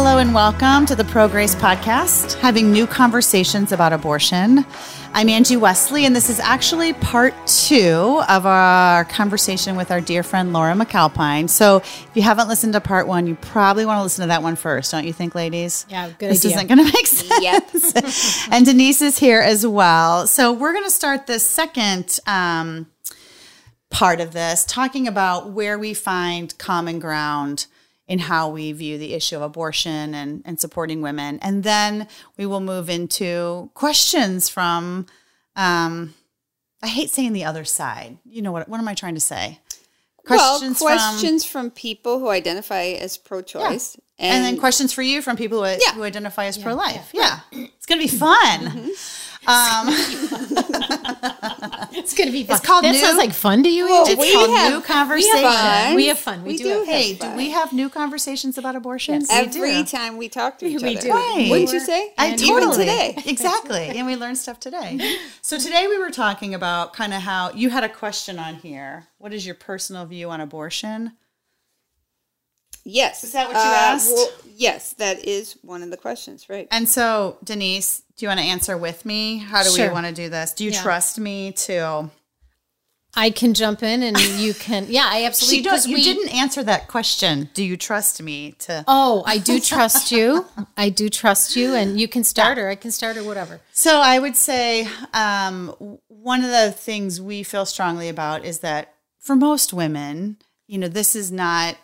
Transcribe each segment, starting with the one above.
Hello and welcome to the Pro Grace Podcast, having new conversations about abortion. I'm Angie Wesley, and this is actually part two of our conversation with our dear friend Laura McAlpine. So, if you haven't listened to part one, you probably want to listen to that one first, don't you think, ladies? Yeah, good this idea. isn't going to make sense. Yep. and Denise is here as well. So, we're going to start this second um, part of this talking about where we find common ground in how we view the issue of abortion and, and supporting women. And then we will move into questions from, um, I hate saying the other side. You know what, what am I trying to say? well, questions from, people who identify as pro-choice, and, then questions for you from people who, Yeah. who identify as pro-life. Yeah, it's gonna be fun. Um, It's gonna be fun. It's called that new- sounds like fun to you. Well, it's we called have- new conversation. fun. we have fun. We, We do. do have have Hey, fun. do we have new conversations about abortion? Yes. Every do. time we talk to each We other. do. Right. Wouldn't you say? I And totally Even today. exactly, and we learned stuff today. So today we were talking about kind of how you had a question on here. What is your personal view on abortion? Yes. Is that what you asked? well, yes, that is one of the questions, right? And so, Denise, do you want to answer with me? How do we want to do this? Do you Yeah. trust me to? I can jump in, and you can. Yeah, I absolutely. She don't, 'cause you we- didn't answer that question. Do you trust me to? Oh, I do trust you. I do trust you, and you can start her. I can start her. Whatever. So I would say um, one of the things we feel strongly about is that for most women, you know, this is not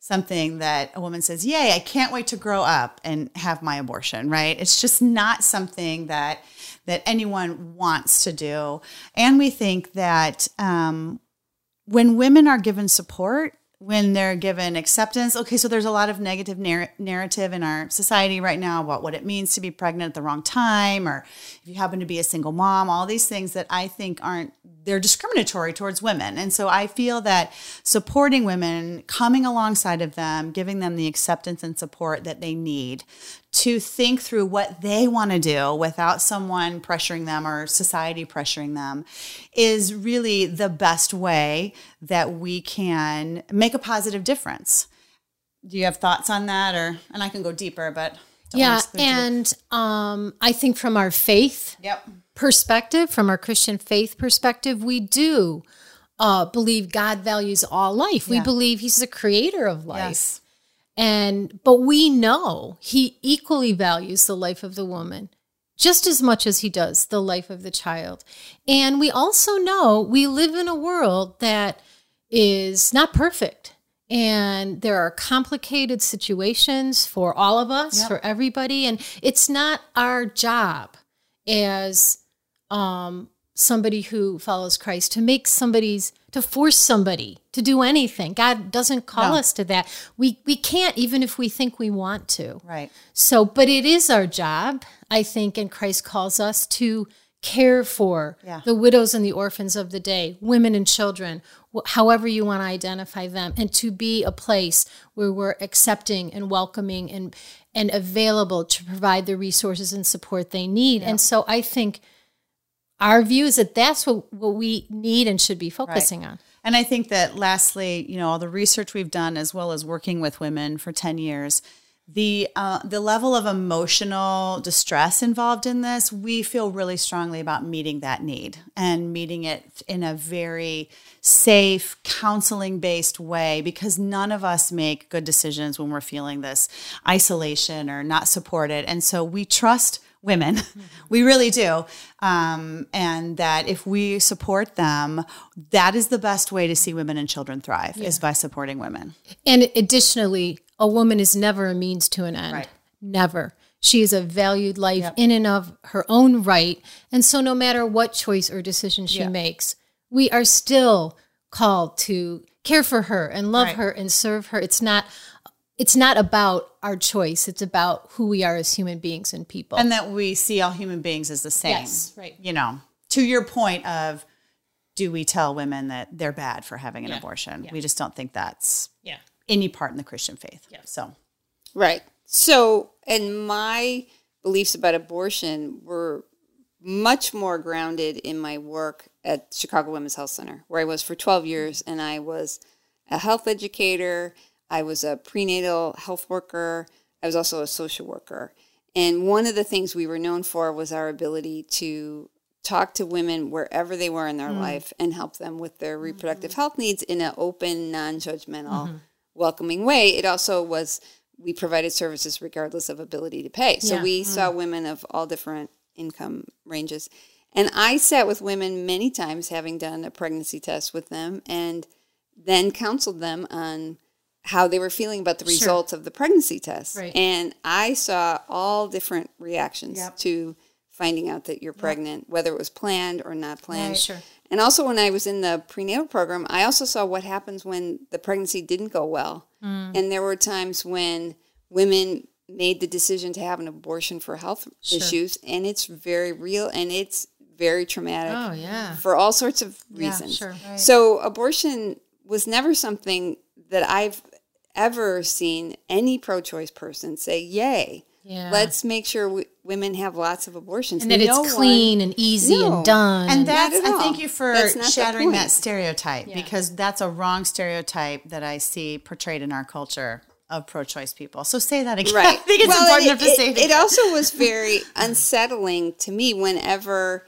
something that a woman says, "Yay, I can't wait to grow up and have my abortion." Right? It's just not something that that anyone wants to do, and we think that um, when women are given support, when they're given acceptance, okay, so there's a lot of negative narr- narrative in our society right now about what it means to be pregnant at the wrong time, or if you happen to be a single mom, all these things that I think aren't, they're discriminatory towards women. And so I feel that supporting women, coming alongside of them, giving them the acceptance and support that they need to think through what they want to do without someone pressuring them or society pressuring them is really the best way that we can make a positive difference. Do you have thoughts on that or and I can go deeper but don't Yeah, and um, I think from our faith Yep. perspective, from our Christian faith perspective, we do uh, believe God values all life. We believe He's the creator of life. Yes. And but we know he equally values the life of the woman just as much as he does the life of the child. And we also know we live in a world that is not perfect. And there are complicated situations for all of us, Yep. for everybody. And it's not our job as um, somebody who follows Christ to make somebody's to force somebody to do anything. God doesn't call No. us to that. We we can't even if we think we want to. Right. So, but it is our job, I think, and Christ calls us to care for Yeah. the widows and the orphans of the day, women and children, however you want to identify them, and to be a place where we're accepting and welcoming and and available to provide the resources and support they need. And so, I think our view is that that's what, what we need and should be focusing on. And I think that lastly, you know, all the research we've done as well as working with women for 10 years, the uh, the level of emotional distress involved in this, we feel really strongly about meeting that need and meeting it in a very safe, counseling based way because none of us make good decisions when we're feeling this isolation or not supported. And so we trust women. We really do. Um, and that if we support them, that is the best way to see women and children thrive is by supporting women. And additionally, a woman is never a means to an end. Right. Never. She is a valued life in and of her own right. And so, no matter what choice or decision she Yeah. makes, we are still called to care for her and love Right. her and serve her. It's not. It's not about our choice. It's about who we are as human beings and people. And that we see all human beings as the same. Yes, right. You know, to your point of do we tell women that they're bad for having an Yeah. abortion? Yeah. We just don't think that's yeah. any part in the Christian faith. Yeah. So Right. So, and my beliefs about abortion were much more grounded in my work at Chicago Women's Health Center, where I was for 12 years, and I was a health educator. I was a prenatal health worker. I was also a social worker. And one of the things we were known for was our ability to talk to women wherever they were in their mm. life and help them with their mm-hmm. reproductive health needs in an open, non judgmental, mm-hmm. welcoming way. It also was, we provided services regardless of ability to pay. So Yeah. we mm. saw women of all different income ranges. And I sat with women many times, having done a pregnancy test with them, and then counseled them on how they were feeling about the Sure. results of the pregnancy test. Right. And I saw all different reactions Yep. to finding out that you're pregnant, whether it was planned or not planned. Right, sure. And also, when I was in the prenatal program, I also saw what happens when the pregnancy didn't go well. Mm. And there were times when women made the decision to have an abortion for health issues, and it's very real and it's very traumatic Oh yeah. for all sorts of reasons. sure. So abortion was never something that I've ever seen any pro-choice person say, "Yay, Yeah. let's make sure w- women have lots of abortions." and that No it's one- clean and easy No. and done. And that's, I thank you for That's not the shattering that point. stereotype because that's a wrong stereotype that I see portrayed in our culture of pro-choice people. So say that again. Right. I think it's Well, important it, enough to it- say it. it also was very unsettling to me whenever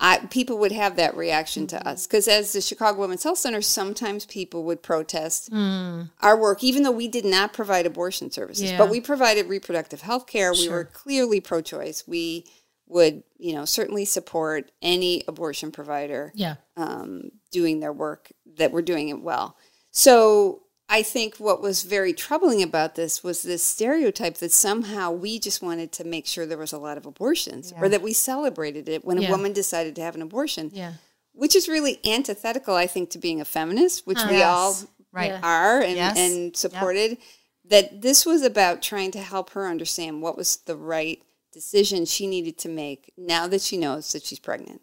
I, people would have that reaction to us. Because as the Chicago Women's Health Center, sometimes people would protest our work, even though we did not provide abortion services, Yeah. but we provided reproductive health care. We were clearly pro choice. We would, you know, certainly support any abortion provider yeah. um, doing their work that were doing it well. So I think what was very troubling about this was this stereotype that somehow we just wanted to make sure there was a lot of abortions or that we celebrated it when Yeah. a woman decided to have an abortion, Yeah. which is really antithetical, I think, to being a feminist, which we Yes. all right. Are and, Yes. and supported. That this was about trying to help her understand what was the right decision she needed to make now that she knows that she's pregnant.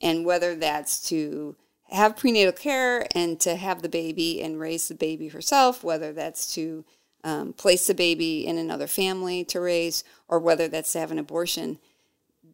And whether that's to have prenatal care and to have the baby and raise the baby herself, whether that's to um, place the baby in another family to raise, or whether that's to have an abortion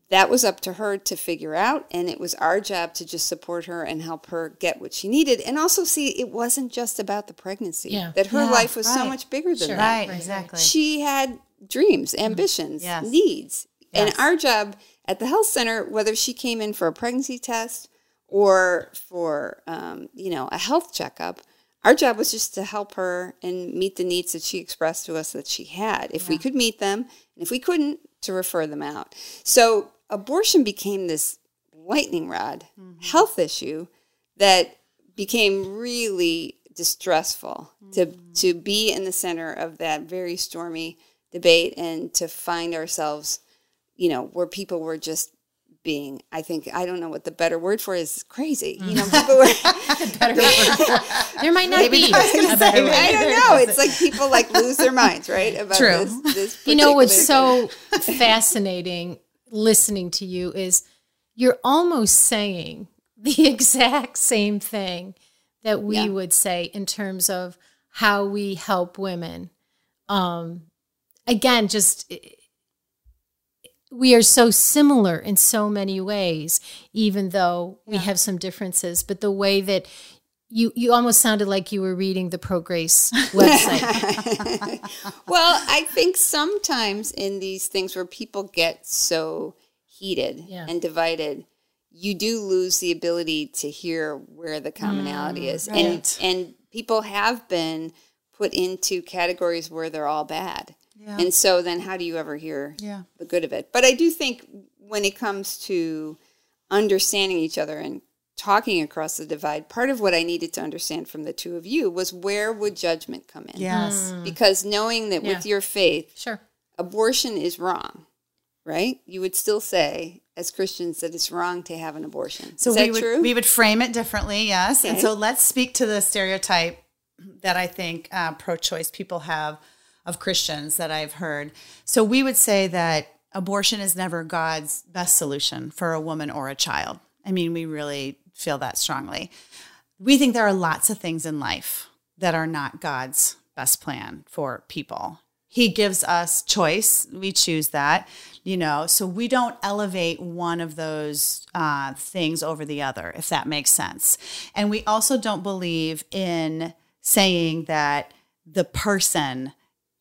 that was up to her to figure out and it was our job to just support her and help her get what she needed and also see it wasn't just about the pregnancy Yeah. that her Yeah, life was so much bigger than Sure. that Right, Right, exactly. she had dreams ambitions Yes. needs and our job at the health center whether she came in for a pregnancy test or for um, you know a health checkup our job was just to help her and meet the needs that she expressed to us that she had. If we could meet them and if we couldn't to refer them out. So abortion became this lightning rod health issue that became really distressful to to be in the center of that very stormy debate and to find ourselves you know where people were just being i think i don't know what the better word for is crazy you know people were There might not Maybe be I say, i don't know it's like people like lose their minds right about True. this, this You know what's so fascinating listening to you is you're almost saying the exact same thing that we Yeah. would say in terms of how we help women. Um, again, just we are so similar in so many ways, even though we have some differences. But the way that you you almost sounded like you were reading the Pro Grace website. well, I think sometimes in these things where people get so heated Yeah. and divided, you do lose the ability to hear where the commonality mm, is. And and people have been put into categories where they're all bad. Yeah. And so then how do you ever hear Yeah. the good of it? But I do think when it comes to understanding each other and talking across the divide, part of what I needed to understand from the two of you was where would judgment come in? Yes. Because knowing that with your faith, sure. abortion is wrong, right? You would still say, as Christians, that it's wrong to have an abortion. So is we would true? we would frame it differently, yes. And so let's speak to the stereotype that I think uh, pro-choice people have of Christians that I've heard. So we would say that abortion is never God's best solution for a woman or a child. I mean, we really feel that strongly. We think there are lots of things in life that are not God's best plan for people. He gives us choice. We choose that, you know. So we don't elevate one of those uh, things over the other, if that makes sense. And we also don't believe in saying that the person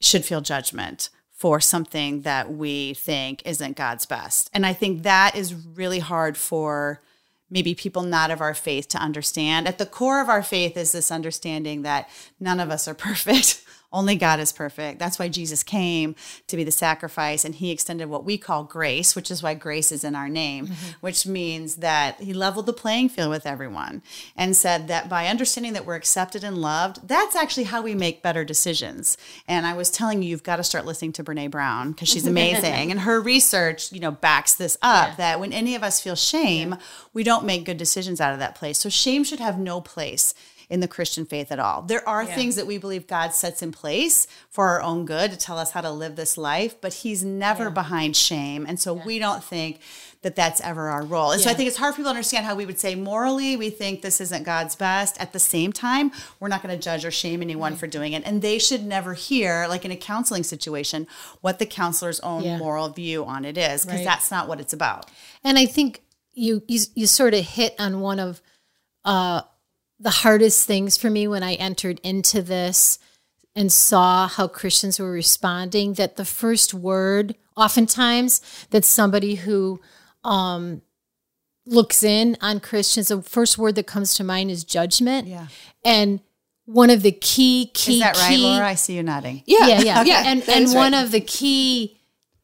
should feel judgment for something that we think isn't God's best. And I think that is really hard for maybe people not of our faith to understand. At the core of our faith is this understanding that none of us are perfect. Only God is perfect. That's why Jesus came to be the sacrifice and he extended what we call grace, which is why grace is in our name, mm-hmm. which means that he leveled the playing field with everyone and said that by understanding that we're accepted and loved, that's actually how we make better decisions. And I was telling you, you've got to start listening to Brene Brown because she's amazing. and her research, you know, backs this up yeah. that when any of us feel shame, yeah. we don't make good decisions out of that place. So shame should have no place in the Christian faith at all. There are yeah. things that we believe God sets in place for our own good to tell us how to live this life, but He's never yeah. behind shame. And so yeah. we don't think that that's ever our role. And so I think it's hard for people to understand how we would say morally we think this isn't God's best. At the same time, we're not going to judge or shame anyone right. for doing it. And they should never hear, like in a counseling situation, what the counselor's own moral view on it is, because right. that's not what it's about. And I think you you, you sort of hit on one of uh, the hardest things for me when I entered into this and saw how Christians were responding that the first word, oftentimes, that somebody who um, looks in on Christians, the first word that comes to mind is judgment. Yeah. And one of the key, key, is that right, key, Laura? I see you nodding. Yeah, yeah, yeah. okay. yeah. And and right. one of the key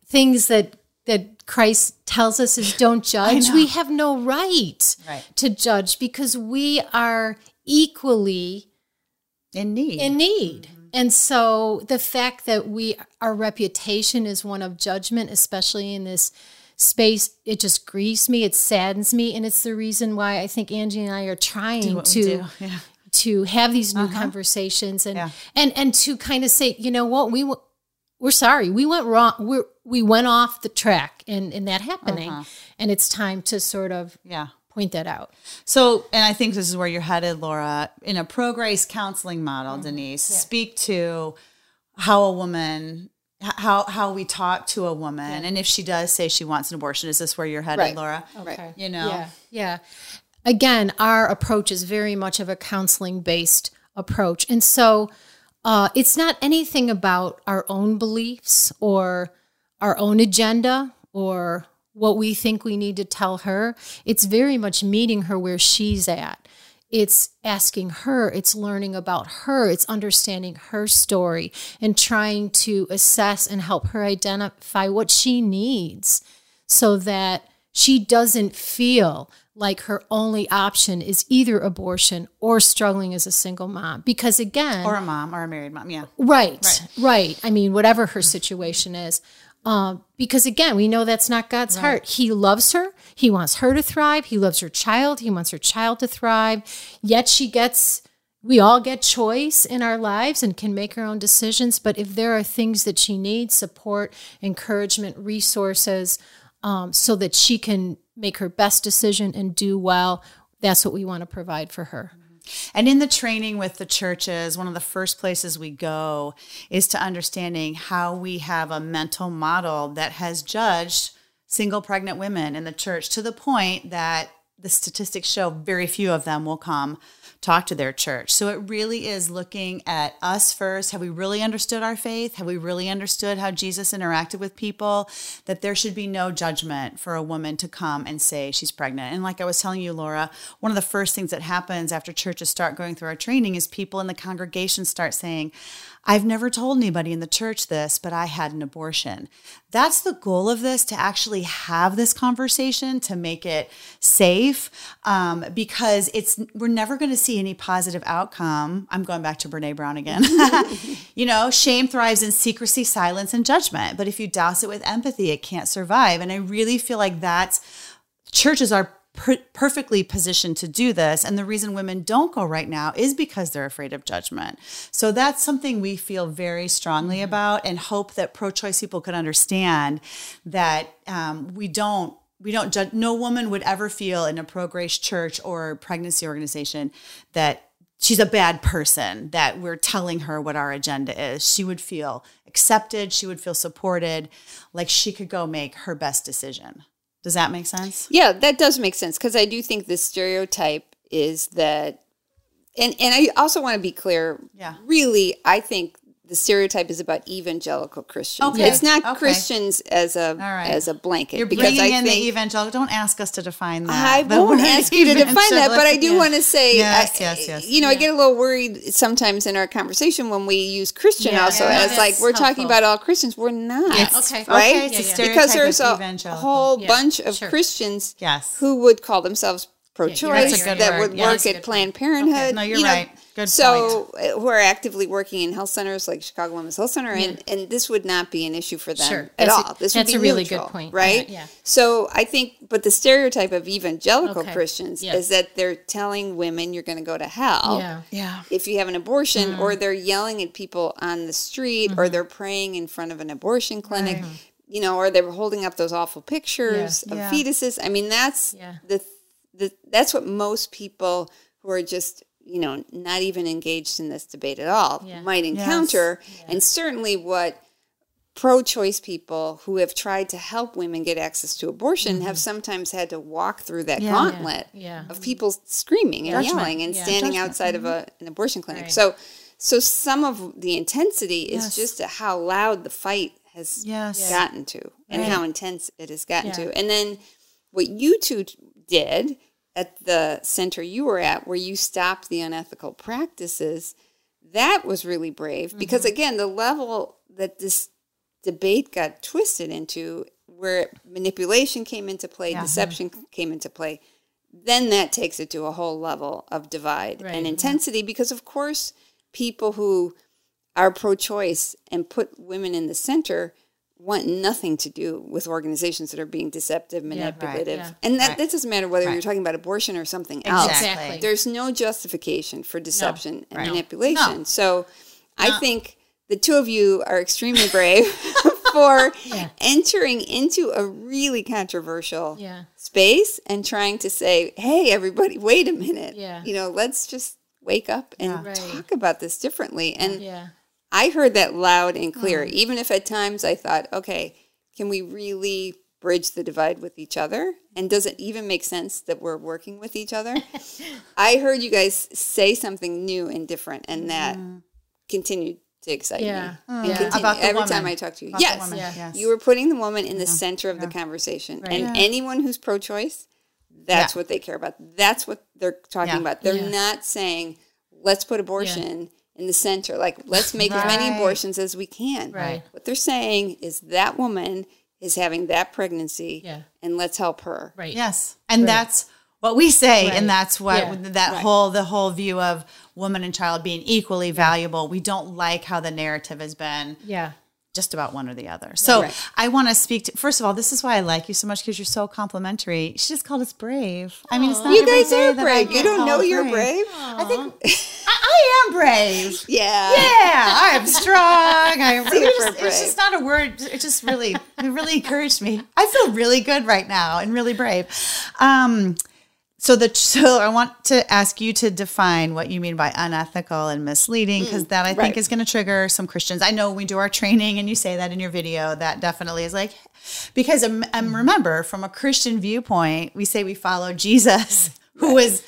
things that that Christ tells us is don't judge. We have no right, right to judge because we are equally in need. In need. Mm-hmm. And so the fact that we our reputation is one of judgment, especially in this space, it just grieves me, it saddens me, and it's the reason why I think Angie and I are trying to yeah. to have these new uh-huh. conversations and yeah. and and to kind of say, you know what, we we're sorry, we went wrong. We're we went off the track in in that happening, uh-huh. and it's time to sort of yeah point that out. So, and I think this is where you're headed, Laura. In a pro grace counseling model, mm-hmm. Denise, yeah. speak to how a woman how how we talk to a woman yeah. and if she does say she wants an abortion is this where you're headed right. laura okay you know yeah yeah again our approach is very much of a counseling based approach and so uh, it's not anything about our own beliefs or our own agenda or what we think we need to tell her. It's very much meeting her where she's at. It's asking her, it's learning about her, it's understanding her story and trying to assess and help her identify what she needs so that she doesn't feel like her only option is either abortion or struggling as a single mom because again or a mom or a married mom yeah right right, right. i mean whatever her situation is um, because again, we know that's not God's right. heart. He loves her. He wants her to thrive. He loves her child. He wants her child to thrive. Yet she gets, we all get choice in our lives and can make our own decisions. But if there are things that she needs support, encouragement, resources, um, so that she can make her best decision and do well, that's what we want to provide for her. And in the training with the churches, one of the first places we go is to understanding how we have a mental model that has judged single pregnant women in the church to the point that the statistics show very few of them will come talk to their church. So it really is looking at us first. Have we really understood our faith? Have we really understood how Jesus interacted with people? That there should be no judgment for a woman to come and say she's pregnant. And like I was telling you, Laura, one of the first things that happens after churches start going through our training is people in the congregation start saying, I've never told anybody in the church this, but I had an abortion. That's the goal of this to actually have this conversation to make it safe, um, because it's we're never going to see any positive outcome. I'm going back to Brene Brown again. you know, shame thrives in secrecy, silence, and judgment. But if you douse it with empathy, it can't survive. And I really feel like that's churches are per- perfectly positioned to do this. And the reason women don't go right now is because they're afraid of judgment. So that's something we feel very strongly mm-hmm. about and hope that pro choice people could understand that um, we don't we don't judge no woman would ever feel in a pro-grace church or pregnancy organization that she's a bad person that we're telling her what our agenda is she would feel accepted she would feel supported like she could go make her best decision does that make sense? Yeah, that does make sense because I do think the stereotype is that, and and I also want to be clear. Yeah. Really, I think the stereotype is about evangelical Christians. Okay, It's not okay. Christians as a right. as a blanket. You're because bringing I in think the evangelical. Don't ask us to define that. I The won't ask you to define that, but I do evangelical. want to say, Yes, I- yes, yes. You know, I get a little worried sometimes in our conversation when we use Christian Yeah, also yeah, as like we're talking about all Christians. We're not. Yes, okay. Right? Okay, it's Yeah, yeah. stereotype because there's of a whole Yeah, bunch of sure. Christians Yes. who would call themselves pro-choice a good that would work at Planned Parenthood. No, you're right. Good so uh, who are actively working in health centers like Chicago Women's Health Center, and, and this would not be an issue for them Sure. at That's all. This would that's be a really neutral, good point. right? Yeah, yeah. So I think, but the stereotype of evangelical Okay. Christians Yeah. is that they're telling women you're going to go to hell Yeah. Yeah. if you have an abortion, Mm-hmm. or they're yelling at people on the street, or they're praying in front of an abortion clinic, you know, or they're holding up those awful pictures Yeah. of Yeah. fetuses. I mean, that's Yeah. the, the that's what most people who are just you know not even engaged in this debate at all Yeah. might encounter, and certainly what pro-choice people who have tried to help women get access to abortion have sometimes had to walk through that Yeah. gauntlet Mm-hmm. Yeah. of people screaming and Judgment. yelling and Yeah. standing Judgment. outside of a, an abortion clinic. Right. So, so some of the intensity is Yes. just how loud the fight has Yes. gotten to, and how intense it has gotten Yeah. to. And then what you two did at the center you were at, where you stopped the unethical practices, that was really brave Mm-hmm. because again, the level that this debate got twisted into, where manipulation came into play, Yeah. deception came into play, then that takes it to a whole level of divide Right. and intensity because of course people who are pro-choice and put women in the center want nothing to do with organizations that are being deceptive, manipulative. yeah. And that, Right. that doesn't matter whether you're talking about abortion or something else. Exactly. There's no justification for deception and Right. manipulation. No. So I think the two of you are extremely brave for entering into a really controversial Yeah. space and trying to say, hey, everybody, wait a minute. Yeah. You know, let's just wake up and Yeah. Right. talk about this differently. And Yeah. I heard that loud and clear, Mm. even if at times I thought, okay, can we really bridge the divide with each other? And does it even make sense that we're working with each other? I heard you guys say something new and different, and that continued to excite Yeah. me. And Yeah. continue- About the every woman. time I talk to you. About yes. Yeah. yes. You were putting the woman in the center of the conversation. Right. And Yeah. anyone who's pro choice, that's Yeah. what they care about. That's what they're talking Yeah. about. They're Yeah. not saying, let's put abortion in the center. Like, let's make as many abortions as we can. Right. What they're saying is that woman is having that pregnancy Yeah. and let's help her. Right. Yes. And that's what we say Right. and that's what Yeah. that whole the whole view of woman and child being equally valuable. We don't like how the narrative has been Yeah. Just about one or the other. So Right. I want to speak to first of all, this is why I like you so much because you're so complimentary. She just called us brave. I mean, it's not You guys are brave. You don't know you're brave? I think I, I am brave. Yeah. Yeah, I am strong. I am Super it's, just, brave. it's just not a word. It just really, it really encouraged me. I feel really good right now and really brave. Um, so the so I want to ask you to define what you mean by unethical and misleading because that I think right. is going to trigger some Christians. I know we do our training and you say that in your video. That definitely is like because um, um, remember from a Christian viewpoint, we say we follow Jesus, who was.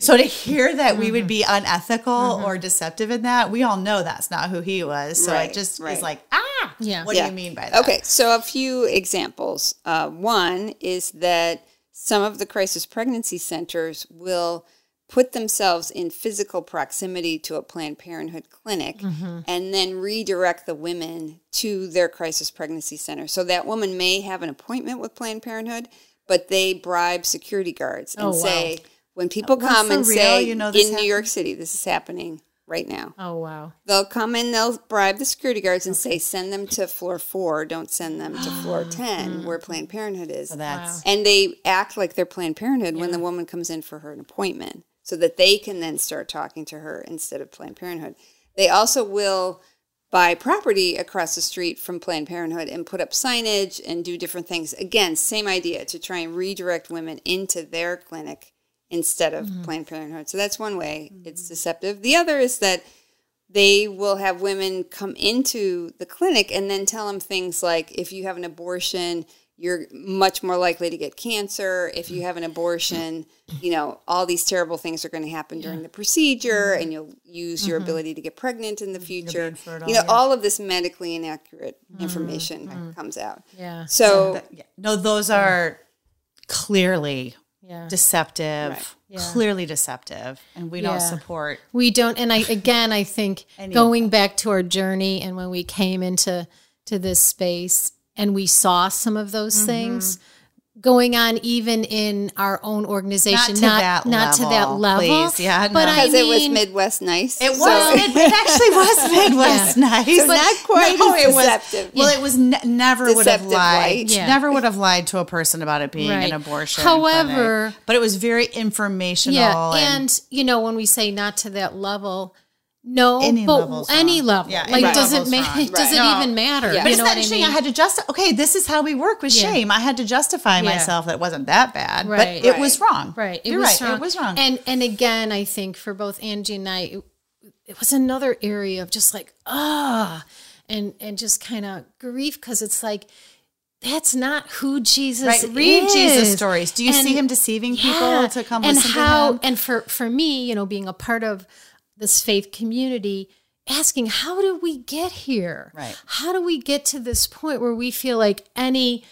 So to hear that we would be unethical or deceptive in that, we all know that's not who he was. So Right, it just right. is like, ah, Yeah. What Yeah. do you mean by that? Okay, so a few examples. Uh, one is that some of the crisis pregnancy centers will put themselves in physical proximity to a Planned Parenthood clinic Mm-hmm. and then redirect the women to their crisis pregnancy center. So that woman may have an appointment with Planned Parenthood, but they bribe security guards and Oh, wow. say, when people come and real? say, You know this in New? York City, this is happening right now. Oh wow. they'll come in, they'll bribe the security guards and say send them to floor four don't send them to floor 10 mm. where planned parenthood is. So that's and they act like they're planned parenthood when the woman comes in for her an appointment so that they can then start talking to her instead of planned parenthood. They also will buy property across the street from planned parenthood and put up signage and do different things. Again same idea to try and redirect women into their clinic instead of mm-hmm. planned parenthood so that's one way it's mm-hmm. deceptive the other is that they will have women come into the clinic and then tell them things like if you have an abortion you're much more likely to get cancer if you have an abortion. You know, all these terrible things are going to happen during the procedure, mm-hmm. and you'll use your ability to get pregnant in the future. infertile, You know, yeah. all of this medically inaccurate information comes out. Yeah. So, Yeah. No, those are clearly Yeah. deceptive, Right. Yeah. clearly deceptive, and we don't support. We don't, and I again, I think going back to our journey and when we came into to this space and we saw some of those Mm-hmm. things going on, even in our own organization, Not to not that not to that level, level, please. Yeah, but no. I because it was Midwest nice. It was. So- it, it actually was Midwest nice. So not quite as it was- deceptive. well, it was ne- never would have lied. Yeah. Never would have lied to a person about it being Right. an abortion. However- clinic. but it was very informational. yeah, and, and you know when we say not to that level. No, Any but level's any wrong. level, Yeah, like any does it level's ma- wrong. does it Right. even matter? Yeah. But You it's know not what I mean? I, had to justify. Okay, this is how we work with Yeah. shame. I had to justify Yeah. myself that it wasn't that bad, Right. but it Right. was wrong. Right. It You're was right. wrong. It was wrong. And and again, I think for both Angie and I, it, it was another area of just like ah, and and just kind of grief because it's like that's not who Jesus Right. Read Jesus stories. Do you And- see him deceiving people yeah, to come and listen how to him? and for for me, you know, being a part of this faith community. Asking, how do we get here? Right. How do we get to this point where we feel like any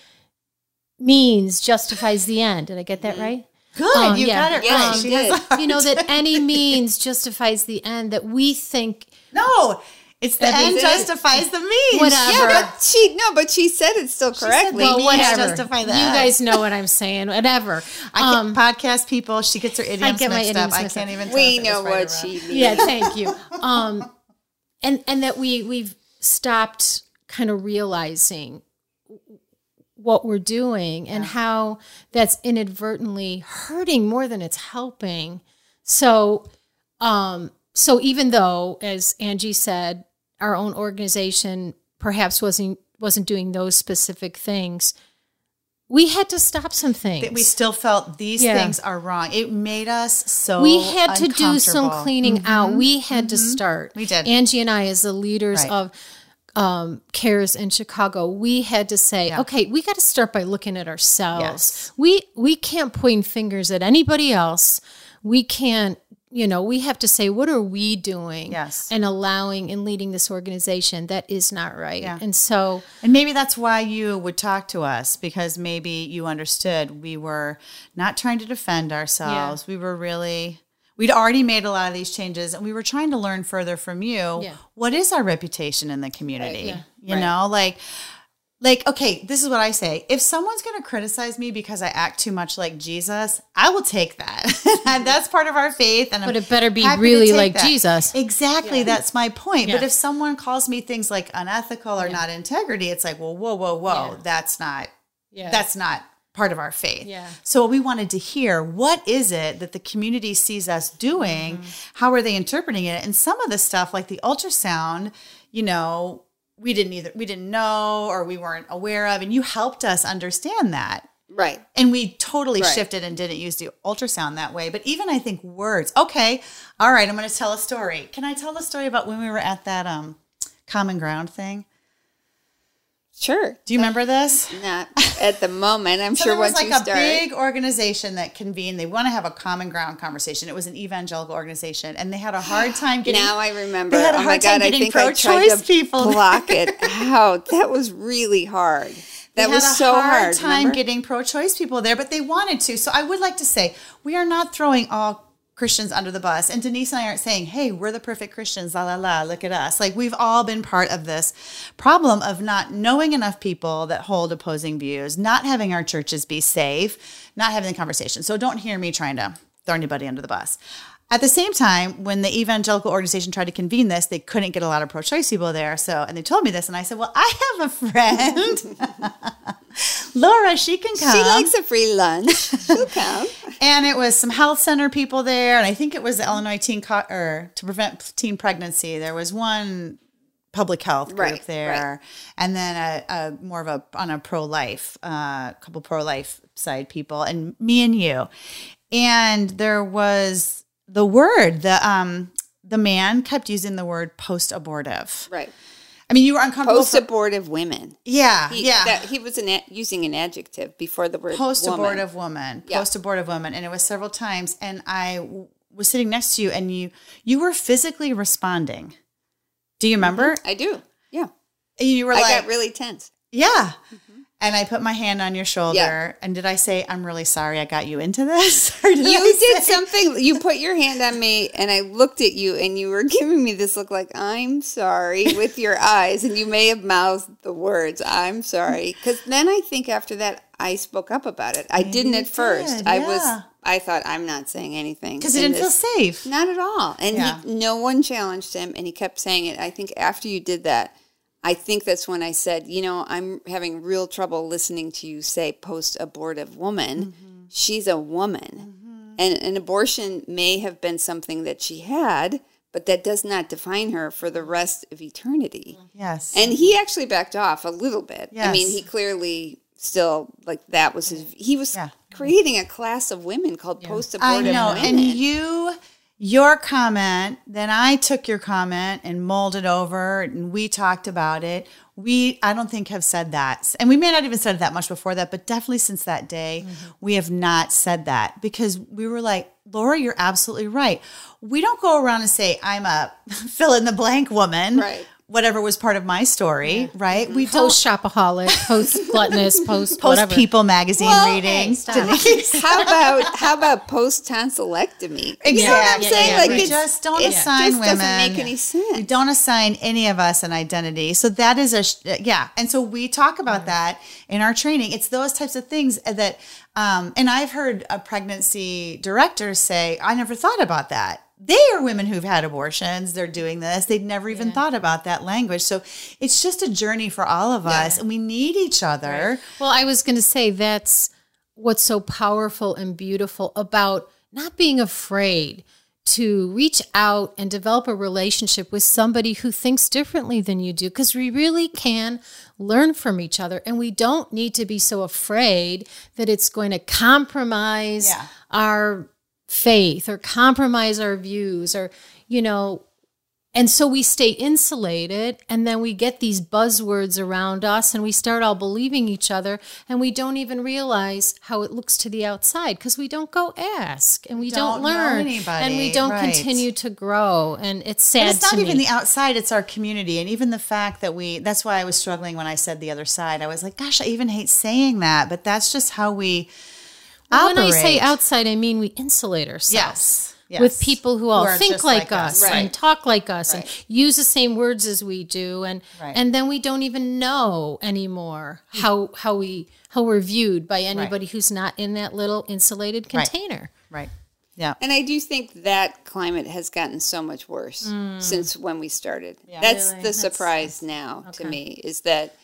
means justifies the end? Did I get that right? Good. Um, you yeah. got it Yeah, right. has you know that any means justifies the end that we think No, it's the That end means it- justifies the means. Whatever. yeah, but she no, but she said it still correctly. well, well means whatever justify you guys know what i'm saying whatever I um can't, podcast people. She gets her idioms get my mixed idioms up. I can't up. even. Tell we if know right what wrong. she means. yeah thank you um and and that we we've stopped kind of realizing what we're doing and how that's inadvertently hurting more than it's helping so um so even though as angie said our own organization perhaps wasn't wasn't doing those specific things we had to stop some things That we still felt these Yeah. things are wrong. It made us so. we had to do some cleaning out. We had to start. Mm-hmm. We did. Angie and I, as the leaders Right. of um, CARES in Chicago, we had to say, okay, we got to start by looking at ourselves. Yes. We we can't point fingers at anybody else. We can't. You know, we have to say, what are we doing? Yes. And allowing and leading this organization that is not right. Yeah. And so, And maybe that's why you would talk to us because maybe you understood we were not trying to defend ourselves. We were really, we'd already made a lot of these changes and we were trying to learn further from you. Yeah. What is our reputation in the community? yeah. You know, like, like, okay, this is what I say. If someone's going to criticize me because I act too much like Jesus, I will take that. and that's part of our faith. And But I'm it better be really like that. Jesus. Exactly. That's my point. But if someone calls me things like unethical or not integrity, it's like, well, whoa, whoa, whoa. Yeah. That's not yeah. that's not part of our faith. Yeah. So we wanted to hear what is it that the community sees us doing? Mm-hmm. How are they interpreting it? And some of the stuff like the ultrasound, you know, we didn't either we didn't know or we weren't aware of and you helped us understand that. Right. And we totally Right. shifted and didn't use the ultrasound that way. But even I think words. Okay, all right, I'm going to tell a story. Can I tell the story about when we were at that um, common ground thing? Sure. Do you remember this? Not at the moment. I'm So sure there was once like you a big organization that convened. They want to have a common ground conversation. It was an evangelical organization, and they had a hard time getting. now I remember. They had a oh my hard time god! I getting think I tried pro-choice to people. block it out. That was really hard. They That had was a so hard hard. time remember? getting pro-choice people there, but they wanted to. So I would like to say we are not throwing all Christians under the bus. And Denise and I aren't saying, "Hey, we're the perfect Christians." La la la. Look at us. Like we've all been part of this problem of not knowing enough people that hold opposing views, not having our churches be safe, not having the conversation. So don't hear me trying to throw anybody under the bus. At the same time, when the evangelical organization tried to convene this, they couldn't get a lot of pro-choice people there. So, and they told me this, and I said, "Well, I have a friend, Laura. She can come." She likes a free lunch. She'll come. and it was some health center people there, and I think it was the Illinois Teen Co- or to prevent teen pregnancy. There was one public health group Right, there, and then a, a more of a on a pro life, a uh, couple pro life side people, and me and you, and there was the word the um the man kept using the word post abortive. Right. I mean, you were uncomfortable. Post abortive women. yeah, He, yeah. that, he was an, a- using an adjective before the word post abortive woman, Yeah. post abortive woman, and it was several times. And I w- was sitting next to you, and you you were physically responding. Do you remember? I do. Yeah. And You were I like, got really tense. yeah. And I put my hand on your shoulder, and did I say, "I'm really sorry, I got you into this"? Or did I You did say- something. You put your hand on me, and I looked at you, and you were giving me this look like "I'm sorry" with your eyes, and you may have mouthed the words "I'm sorry." Because then I think after that, I spoke up about it. I didn't you at first. did, I was. I thought I'm not saying anything because it didn't feel safe. Not at all. And Yeah. he, no one challenged him, and he kept saying it. I think after you did that, I think that's when I said, you know, I'm having real trouble listening to you say post abortive woman. Mm-hmm. She's a woman. And an abortion may have been something that she had, but that does not define her for the rest of eternity. Yes, And he actually backed off a little bit. I mean, he clearly still, like, that was his, he was Yeah. creating a class of women called post abortive I know. women. And you, your comment, then I took your comment and molded over, and we talked about it. We, I don't think, have said that, and we may not even said it that much before that, but definitely since that day, mm-hmm. we have not said that because we were like, Laura, you're absolutely right. We don't go around and say I'm a fill in the blank woman, Right. Whatever was part of my story, right? We don't Post shopaholic, post gluttonous, post post whatever. People magazine Well, reading. hey, how about how about post tonsillectomy? You know what I'm Exactly. saying? yeah, like right. we just don't it assign just women. doesn't make any sense. We don't assign any of us an identity. So that is a sh- yeah. And so we talk about that in our training. It's those types of things that, um, and I've heard a pregnancy director say, "I never thought about that." They are women who've had abortions. They're doing this. They'd never even thought about that language. So it's just a journey for all of us, and we need each other. Well, I was going to say that's what's so powerful and beautiful about not being afraid to reach out and develop a relationship with somebody who thinks differently than you do because we really can learn from each other and we don't need to be so afraid that it's going to compromise Yeah. our faith or compromise our views or you know and so we stay insulated and then we get these buzzwords around us and we start all believing each other and we don't even realize how it looks to the outside because we don't go ask and we don't, don't learn and we don't right. continue to grow and it's sad But it's not even me. the outside, it's our community. And even the fact that we, that's why I was struggling when I said the other side. I was like, gosh, I even hate saying that, but that's just how we when I say outside, I mean we insulate ourselves. Yes. Yes. With people who all are think like, like us. us, Right. and talk like us Right. and use the same words as we do and Right. and then we don't even know anymore how how we how we're viewed by anybody who's not in that little insulated container. Right. Yeah. And I do think that climate has gotten so much worse since when we started. That's Mm. Really? the surprise now to me is that,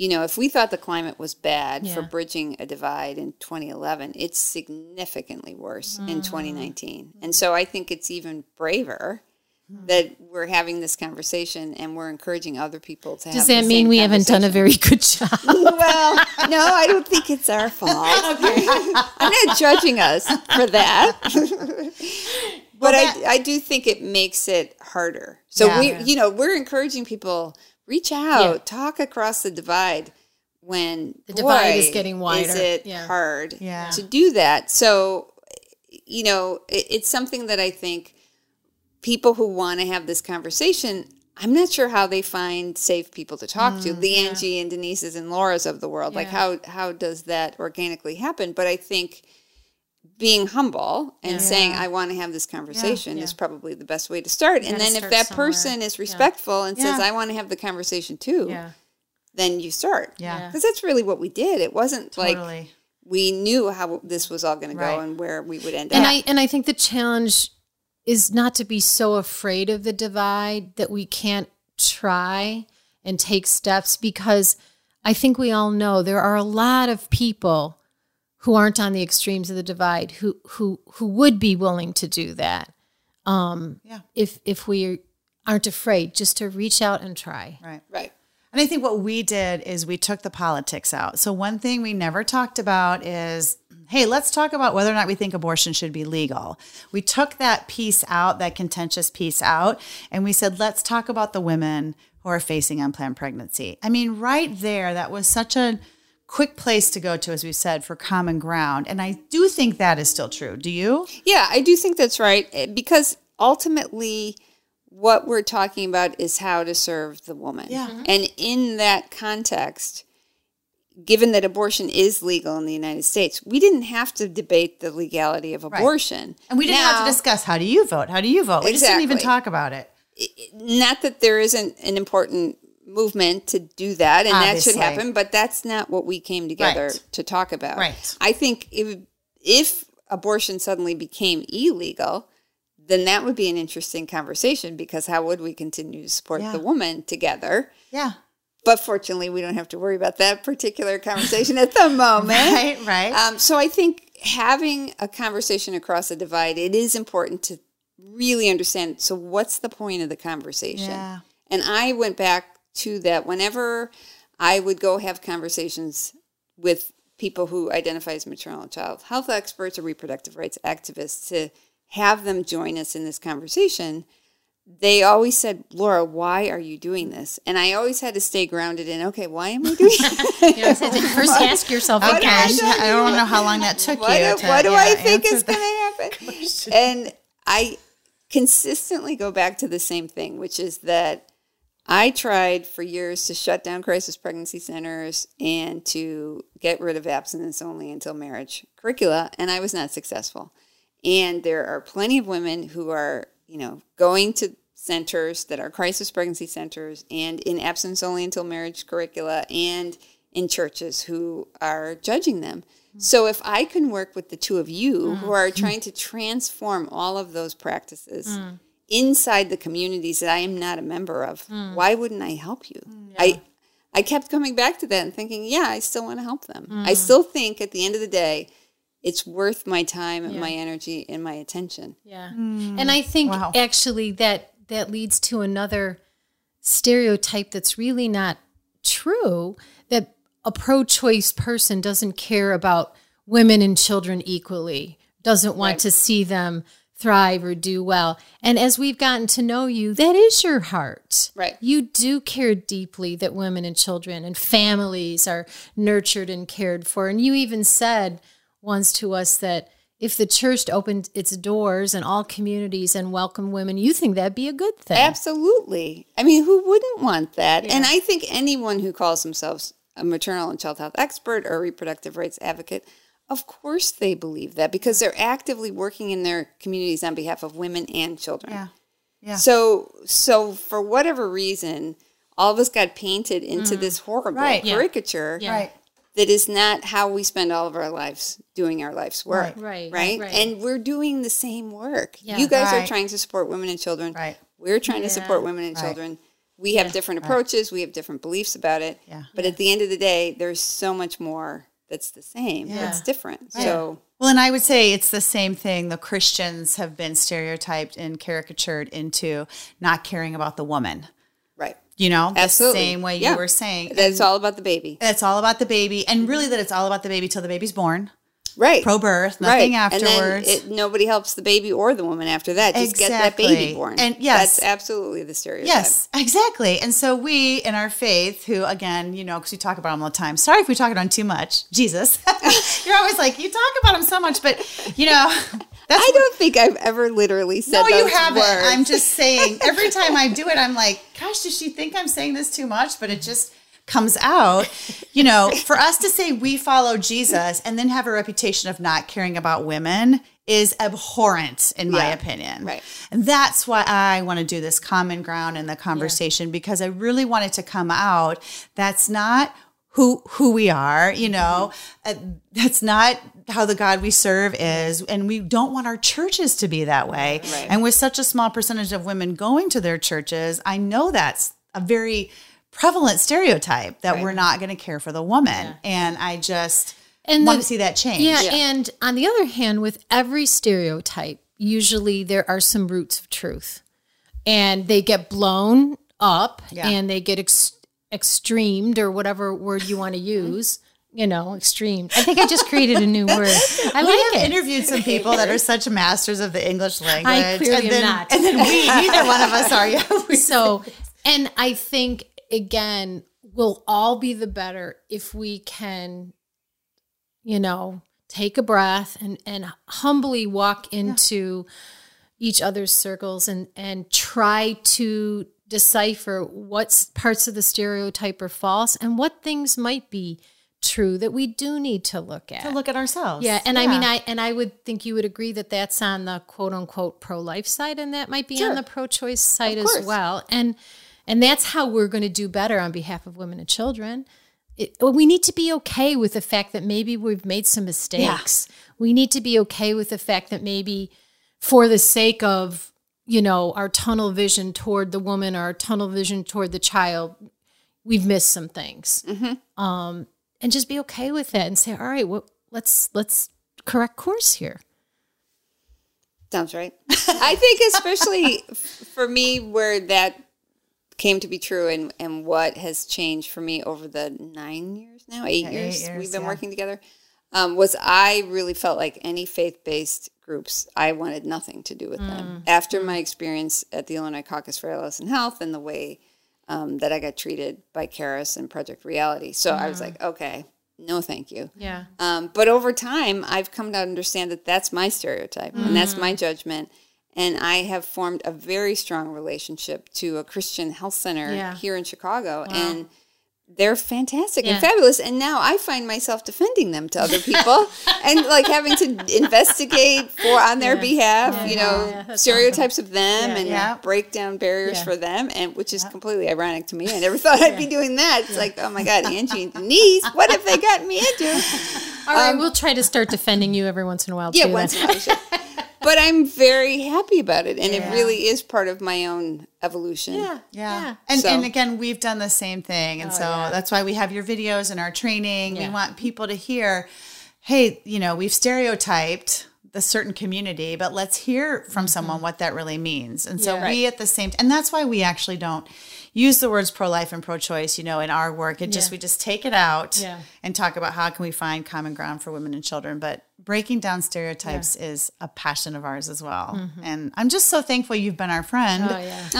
you know, if we thought the climate was bad for bridging a divide in 2011, it's significantly worse Mm. in 2019. And so I think it's even braver Mm. that we're having this conversation and we're encouraging other people to have Does that mean we haven't done a very good job? well, no, I don't think it's our fault. I'm not judging us for that. but I, I do think it makes it harder. So Yeah. we, you know, we're encouraging people reach out, Yeah. talk across the divide. When The divide is getting wider. Is it Yeah. hard Yeah. to do that? So, you know, it, it's something that I think people who want to have this conversation, I'm not sure how they find safe people to talk to. The Angie and Denise's and Laura's of the world. Like Mm, how how does that organically happen? But I think being humble and saying I want to have this conversation Yeah. is probably the best way to start. And gotta then if that somewhere. person is respectful and says Yeah. I want to have the conversation too, yeah. then you start. Yeah. Because that's really what we did. It wasn't like we knew how this was all going to go and where we would end And up. I and I think the challenge is not to be so afraid of the divide that we can't try and take steps because I think we all know there are a lot of people who aren't on the extremes of the divide who who who would be willing to do that. Um Yeah. if if we aren't afraid just to reach out and try. Right. right. And I think what we did is we took the politics out. So one thing we never talked about is, hey, let's talk about whether or not we think abortion should be legal. We took that piece out, that contentious piece out, and we said, let's talk about the women who are facing unplanned pregnancy. I mean, right there, that was such a quick place to go to, as we said, for common ground. And I do think that is still true. Do you? Yeah, I do think that's right eh, because ultimately what we're talking about is how to serve the woman. Yeah. Mhm. And in that context, given that abortion is legal in the United States, we didn't have to debate the legality of abortion. And we didn't have to discuss how do you vote? How do you vote? We just didn't even talk about it. not that there isn't an important movement to do that and that should happen but that's not what we came together Right. to talk about Right. i think if if abortion suddenly became illegal then that would be an interesting conversation because how would we continue to support Yeah. the woman together Yeah. but fortunately we don't have to worry about that particular conversation at the moment Right, right. um, so I think having a conversation across a divide, it is important to really understand. So, what's the point of the conversation? Yeah. And I went back to that whenever I would go have conversations with people who identify as maternal and child health experts or reproductive rights activists to have them join us in this conversation. They always said, Laura, why are you doing this? And I always had to stay grounded in, okay, why am I doing this? You know, first ask yourself Okay. again. I don't know how long that took what, you. to, what do yeah, I think is going to happen? And I consistently go back to the same thing, which is that I tried for years to shut down crisis pregnancy centers and to get rid of abstinence only until marriage curricula, and I was not successful. And there are plenty of women who are, you know, going to centers that are crisis pregnancy centers and in abstinence only until marriage curricula and in churches who are judging them. Hmm. So if I can work with the two of you who hmm. are trying to transform all of those practices hmm. Inside the communities that I am not a member of, hmm. why wouldn't I help you? Mm, I I kept coming back to that and thinking, yeah, I still want to help them. I hmm. still think at the end of the day, it's worth my time and my energy and my attention. Yeah. Hmm. And I think Wow. actually that that leads to another stereotype that's really not true that a pro-choice person doesn't care about women and children equally, doesn't want to see them thrive or do well. And as we've gotten to know you, that is your heart. Right. You do care deeply that women and children and families are nurtured and cared for. And you even said once to us that if the church opened its doors in all communities and welcomed women, you think that'd be a good thing. Absolutely. I mean, who wouldn't want that? And I think anyone who calls themselves a maternal and child health expert or reproductive rights advocate, of course they believe that because they're actively working in their communities on behalf of women and children. Yeah. Yeah. So, so for whatever reason, all of us got painted into mm. this horrible Right. Caricature Yeah. Right. that is not how we spend all of our lives doing our life's work. Right. Right. Right. And we're doing the same work. Yeah. You guys are trying to support women and children. Right. We're trying to support women and Right. children. We have different approaches. We have different beliefs about it. Yeah. But at the end of the day, there's so much more that's the same. It's different. So Well, and I would say it's the same thing. The Christians have been stereotyped and caricatured into not caring about the woman. right. You know, Absolutely. the same way Yeah. you were saying. That it's all about the baby. And it's all about the baby, and really that it's all about the baby till the baby's born, Right. pro birth, nothing right. afterwards. And then it, nobody helps the baby or the woman after that. Just get that baby born. And yes. That's absolutely the stereotype. Yes, exactly. And so we in our faith, who again, you know, because we talk about him all the time. Sorry if we talk about him too much. Jesus, you're always like you talk about him so much, but you know, that's I don't think I've ever literally said that. no, you haven't. words. I'm just saying. Every time I do it, I'm like, gosh, does she think I'm saying this too much? But it just comes out. You know, for us to say we follow Jesus and then have a reputation of not caring about women is abhorrent, in my Yeah, opinion. right. And that's why I want to do this common ground in the conversation because I really want it to come out. That's not who who we are, you know. Uh, that's not how the God we serve is, and we don't want our churches to be that way. Right. And with such a small percentage of women going to their churches, I know that's a very prevalent stereotype that we're not going to care for the woman. And I just And want the- to see that change. Yeah, and on the other hand, with every stereotype, usually there are some roots of truth, and they get blown up Yeah. and they get ex- extremed or whatever word you want to use. You know, extreme. I think I just created a new word. I we like have it. interviewed some people that are such masters of the English language. I clearly and then, am not. And then we, neither one of us are. Yeah, So And I think again, we'll all be the better if we can, you know, take a breath and and humbly walk into each other's circles and and try to decipher what parts of the stereotype are false and what things might be true that we do need to look at. To look at ourselves. Yeah, and I mean, I and I would think you would agree that that's on the quote unquote pro life side, and that might be Sure. on the pro choice side as well. And and that's how we're going to do better on behalf of women and children. It, we need to be okay with the fact that maybe we've made some mistakes. We need to be okay with the fact that maybe, for the sake of you know our tunnel vision toward the woman or our tunnel vision toward the child, we've missed some things. Mm-hmm. Um, and just be okay with that and say, all right, well, let's let's correct course here. Sounds right. I think especially for me where that came to be true and, and what has changed for me over the nine years now, eight, eight years, years, we've been yeah. working together, um, was I really felt like any faith based groups, I wanted nothing to do with Mm. them. After my experience at the Illinois Caucus for Adolescent Health and the way um, that I got treated by Karis and Project Reality. So I Mm. was like, okay, no thank you. Yeah. Um, but over time, I've come to understand that that's my stereotype and that's Mm. my judgment. And I have formed a very strong relationship to a Christian health center Yeah. here in Chicago. And they're fantastic Yeah. and fabulous. And now I find myself defending them to other people and like having to investigate for on their behalf, you know, Yeah, stereotypes of them Yeah. and Yeah. break down barriers Yeah. for them. And which is completely ironic to me. I never thought I'd be doing that. It's like, oh my God, Angie and Denise, what have they gotten me into? All right, we'll try to start defending you every once in a while Um, Yeah, too. once in a while. sure. But I'm very happy about it, and it really is part of my own evolution. yeah. Yeah. And, So- and again, we've done the same thing. And so yeah. that's why we have your videos and our training. Yeah. We want people to hear, hey, you know, we've stereotyped the certain community, but let's hear from someone what that really means. And so Mm-hmm. We at the same and that's why we actually don't use the words pro-life and pro-choice, you know, in our work. It just we just take it out Yeah. and talk about how can we find common ground for women and children. But breaking down stereotypes is a passion of ours as well. And I'm just so thankful you've been our friend Mm-hmm. Oh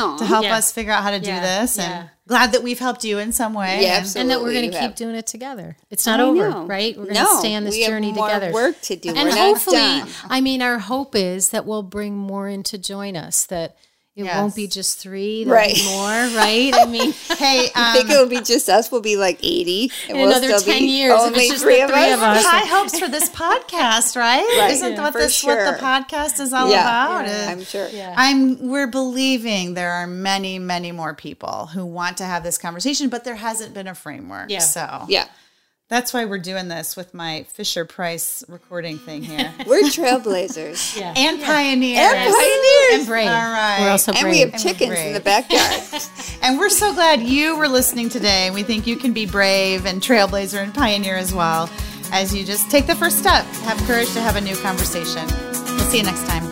yeah. To help Yeah. us figure out how to do Yeah, this and glad that we've helped you in some way. Yeah, And- absolutely. and that we're going to keep doing it together. It's not I over, know. right? We're going No, to stay on this we have journey more together. work to do. And We're not hopefully, done. I mean, our hope is that we'll bring more in to join us. That it Yes. won't be just three, Right. more, right? I mean, Hey, I um, think it'll be just us. We'll be like 80. And In we'll another still 10 be years, if Only it's just three, the three of us. high hopes for this podcast, right? Right. Isn't Yeah, what for this what the podcast is all Yeah. about? Yeah. I'm sure. Yeah. I'm we're believing there are many, many more people who want to have this conversation, but there hasn't been a framework. Yeah. So Yeah. That's why we're doing this with my Fisher Price recording thing here. We're trailblazers. yeah. and pioneers. And pioneers. and brave. All right. We're also And brave. we have And we're chickens in the backyard. And we're so glad you were listening today. We think you can be brave and trailblazer and pioneer as well as you just take the first step. Have courage to have a new conversation. We'll see you next time.